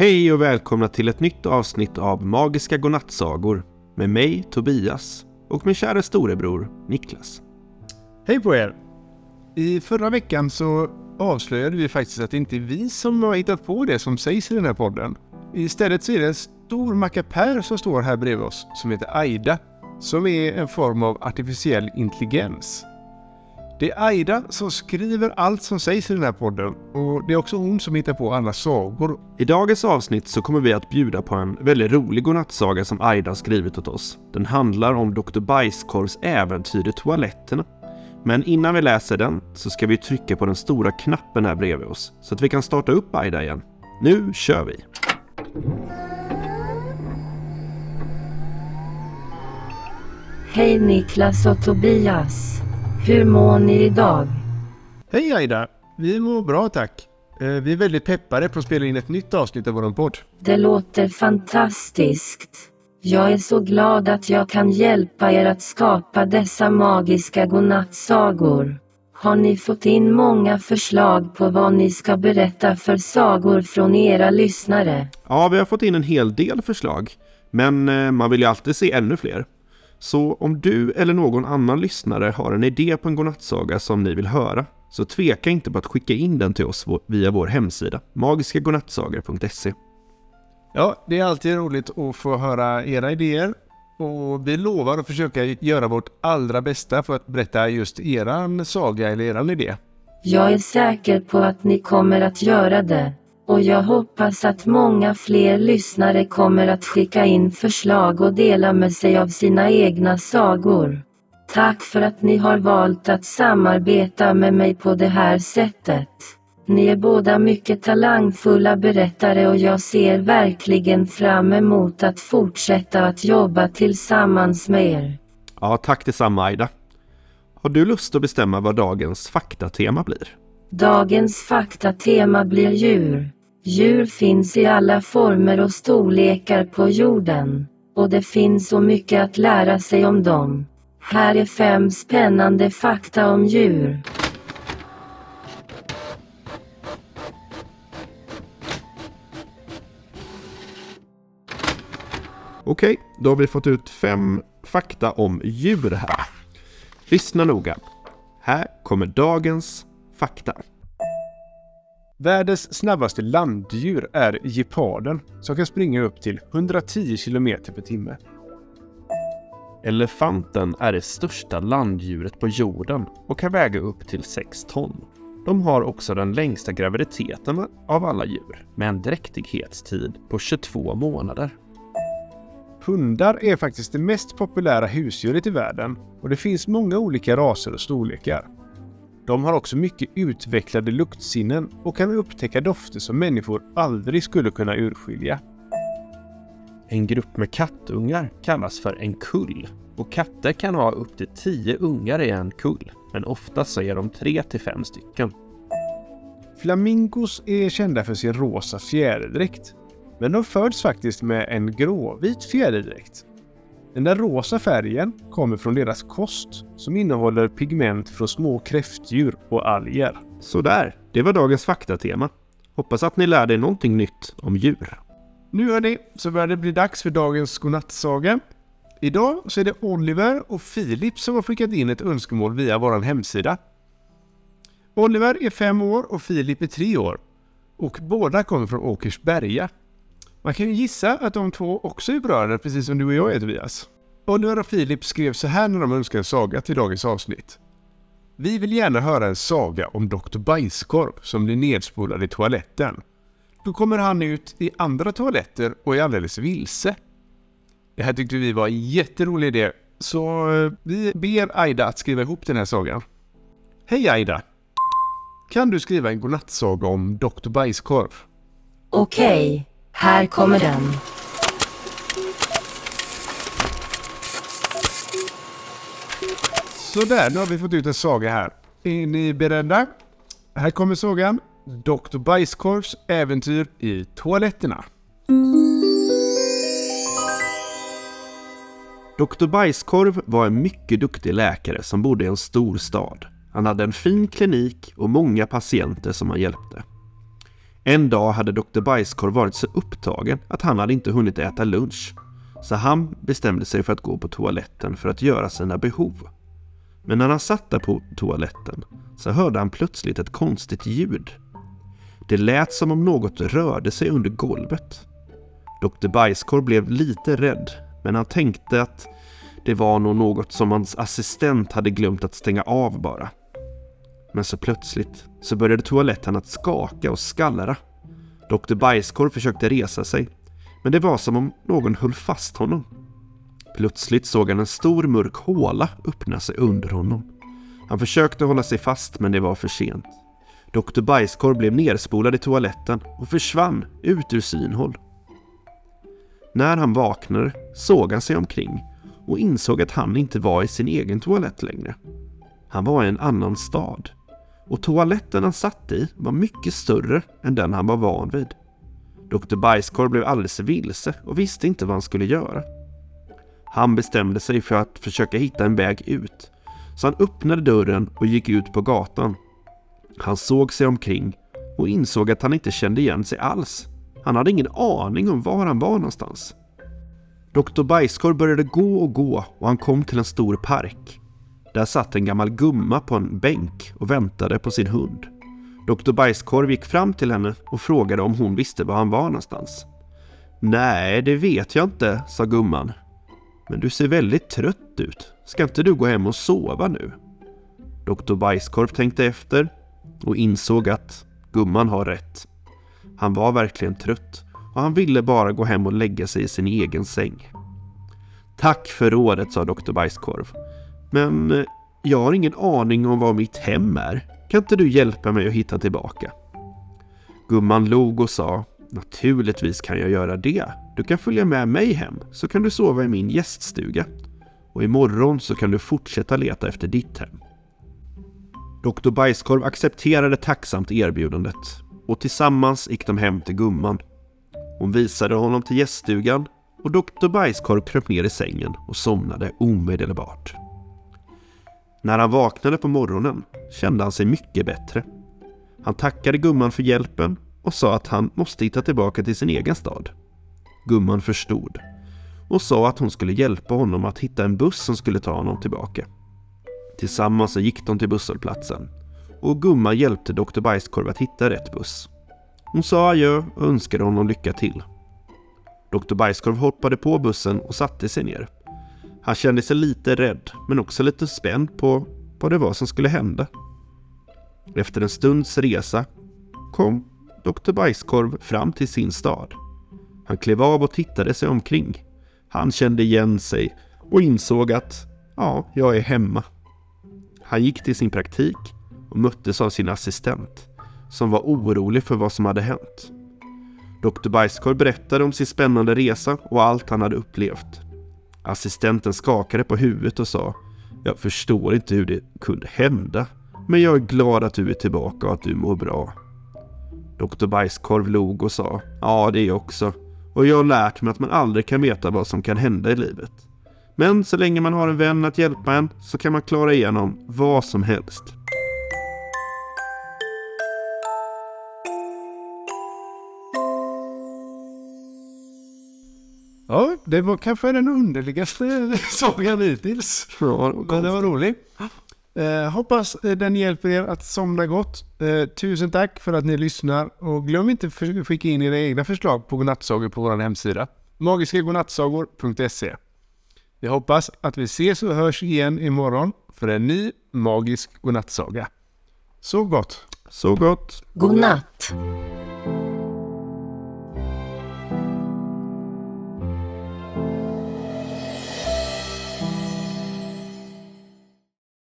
Hej och välkomna till ett nytt avsnitt av Magiska godnattsagor med mig Tobias och min kära storebror Niklas. Hej på er! I förra veckan så avslöjade vi faktiskt att det inte är vi som har hittat på det som sägs i den här podden. Istället så är det en stor mackapär som står här bredvid oss som heter Aida, som är en form av artificiell intelligens. Det är Aida som skriver allt som sägs i den här podden och det är också hon som hittar på alla sagor. I dagens avsnitt så kommer vi att bjuda på en väldigt rolig godnattsaga som Aida har skrivit åt oss. Den handlar om Dr. Bajskorvs äventyr i toaletterna. Men innan vi läser den så ska vi trycka på den stora knappen här bredvid oss så att vi kan starta upp Aida igen. Nu kör vi! Hej Niklas och Tobias. Hur mår ni idag? Hej Aida! Vi mår bra tack. Eh, Vi är väldigt peppade på att spela in ett nytt avsnitt av vår podd. Det låter fantastiskt. Jag är så glad att jag kan hjälpa er att skapa dessa magiska godnattsagor. Har ni fått in många förslag på vad ni ska berätta för sagor från era lyssnare? Ja, vi har fått in en hel del förslag, men eh, man vill ju alltid se ännu fler. Så om du eller någon annan lyssnare har en idé på en godnattsaga som ni vill höra, så tveka inte på att skicka in den till oss via vår hemsida, magiskagodnattsagor.se. Ja, det är alltid roligt att få höra era idéer och vi lovar att försöka göra vårt allra bästa för att berätta just eran saga eller eran idé. Jag är säker på att ni kommer att göra det. Och jag hoppas att många fler lyssnare kommer att skicka in förslag och dela med sig av sina egna sagor. Tack för att ni har valt att samarbeta med mig på det här sättet. Ni är båda mycket talangfulla berättare och jag ser verkligen fram emot att fortsätta att jobba tillsammans med er. Ja, tack detsamma Aida. Har du lust att bestämma vad dagens faktatema blir? Dagens faktatema blir djur. Djur finns i alla former och storlekar på jorden. Och det finns så mycket att lära sig om dem. Här är fem spännande fakta om djur. Okej, då har vi fått ut fem fakta om djur här. Lyssna noga. Här kommer dagens fakta. Världens snabbaste landdjur är geparden som kan springa upp till 110 km per timme. Elefanten är det största landdjuret på jorden och kan väga upp till 6 ton. De har också den längsta graviditeten av alla djur med en dräktighetstid på 22 månader. Hundar är faktiskt det mest populära husdjuret i världen och det finns många olika raser och storlekar. De har också mycket utvecklade luktsinnen och kan upptäcka dofter som människor aldrig skulle kunna urskilja. En grupp med kattungar kallas för en kull och katter kan ha upp till 10 ungar i en kull, men oftast så är de 3 till 5 stycken. Flamingos är kända för sin rosa fjäderdräkt, men de föds faktiskt med en gråvit fjäderdräkt. Den där rosa färgen kommer från deras kost som innehåller pigment från små kräftdjur och alger. Sådär, det var dagens faktatema. Hoppas att ni lärde er någonting nytt om djur. Nu hörni, så börjar det bli dags för dagens godnattsaga. Idag så är det Oliver och Filip som har skickat in ett önskemål via vår hemsida. Oliver är fem år och Filip är tre år. Och båda kommer från Åkersberga. Man kan ju gissa att de två också är bröder, precis som du och jag är Tobias. Oliver och Filip skrev så här när de önskade en saga till dagens avsnitt. Vi vill gärna höra en saga om Dr. Bajskorv som blir nedspolad i toaletten. Då kommer han ut i andra toaletter och är alldeles vilse. Det här tyckte vi var en jätterolig idé, så eh, vi ber Aida att skriva ihop den här sagan. Hej Aida! Kan du skriva en godnattsaga om Dr. Bajskorv? Okej, här kommer den. Sådär, nu har vi fått ut en saga här. Är ni beredda? Här kommer sagan. Dr. Bajskorvs äventyr i toaletterna. Dr. Bajskorv var en mycket duktig läkare som bodde i en stor stad. Han hade en fin klinik och många patienter som han hjälpte. En dag hade Dr. Bajskorv varit så upptagen att han hade inte hunnit äta lunch. Så han bestämde sig för att gå på toaletten för att göra sina behov. Men när han satt där på toaletten så hörde han plötsligt ett konstigt ljud. Det lät som om något rörde sig under golvet. Dr. Bajskorv blev lite rädd, men han tänkte att det var nog något som hans assistent hade glömt att stänga av bara. Men så plötsligt så började toaletten att skaka och skallra. Dr. Bajskorv försökte resa sig, men det var som om någon höll fast honom. Plötsligt såg han en stor mörk håla öppna sig under honom. Han försökte hålla sig fast, men det var för sent. Dr. Bajskorv blev nerspolad i toaletten och försvann ut ur synhåll. När han vaknade såg han sig omkring och insåg att han inte var i sin egen toalett längre. Han var i en annan stad och toaletten han satt i var mycket större än den han var van vid. Dr. Bajskorv blev alldeles vilse och visste inte vad han skulle göra. Han bestämde sig för att försöka hitta en väg ut, så han öppnade dörren och gick ut på gatan. Han såg sig omkring och insåg att han inte kände igen sig alls. Han hade ingen aning om var han var någonstans. Dr. Bajskorv började gå och gå och han kom till en stor park. Där satt en gammal gumma på en bänk och väntade på sin hund. Doktor Bajskorv gick fram till henne och frågade om hon visste var han var någonstans. Nej, det vet jag inte, sa gumman. Men du ser väldigt trött ut. Ska inte du gå hem och sova nu? Doktor Bajskorv tänkte efter och insåg att gumman har rätt. Han var verkligen trött och han ville bara gå hem och lägga sig i sin egen säng. Tack för rådet, sa doktor Bajskorv. Men eh, jag har ingen aning om var mitt hem är. Kan inte du hjälpa mig att hitta tillbaka? Gumman log och sa Naturligtvis kan jag göra det. Du kan följa med mig hem så kan du sova i min gäststuga. Och imorgon så kan du fortsätta leta efter ditt hem. Doktor Bajskorv accepterade tacksamt erbjudandet och tillsammans gick de hem till gumman. Hon visade honom till gäststugan och doktor Bajskorv kröp ner i sängen och somnade omedelbart. När han vaknade på morgonen kände han sig mycket bättre. Han tackade gumman för hjälpen och sa att han måste hitta tillbaka till sin egen stad. Gumman förstod och sa att hon skulle hjälpa honom att hitta en buss som skulle ta honom tillbaka. Tillsammans gick de till busshållplatsen och gumman hjälpte Dr. Bajskorv att hitta rätt buss. Hon sa adjö och önskade honom lycka till. Dr. Bajskorv hoppade på bussen och satte sig ner. Han kände sig lite rädd, men också lite spänd på vad det var som skulle hända. Efter en stunds resa kom Dr. Bajskorv fram till sin stad. Han klev av och tittade sig omkring. Han kände igen sig och insåg att, ja, jag är hemma. Han gick till sin praktik och möttes av sin assistent som var orolig för vad som hade hänt. Dr. Bajskorv berättade om sin spännande resa och allt han hade upplevt. Assistenten skakade på huvudet och sa Jag förstår inte hur det kunde hända, men jag är glad att du är tillbaka och att du mår bra. Dr. Bajskorv log och sa Ja, det är jag också. Och jag har lärt mig att man aldrig kan veta vad som kan hända i livet. Men så länge man har en vän att hjälpa en så kan man klara igenom vad som helst. Ja, det var kanske den underligaste sagan hittills. Ja, Men det var roligt. Eh, hoppas eh, den hjälper er att somna gott. Eh, tusen tack för att ni lyssnar och glöm inte att skicka in era egna förslag på godnattsagor på vår hemsida. magiskagodnattsagor.se Jag hoppas att vi ses och hörs igen imorgon för en ny magisk godnattsaga. Så gott! Så gott! God natt.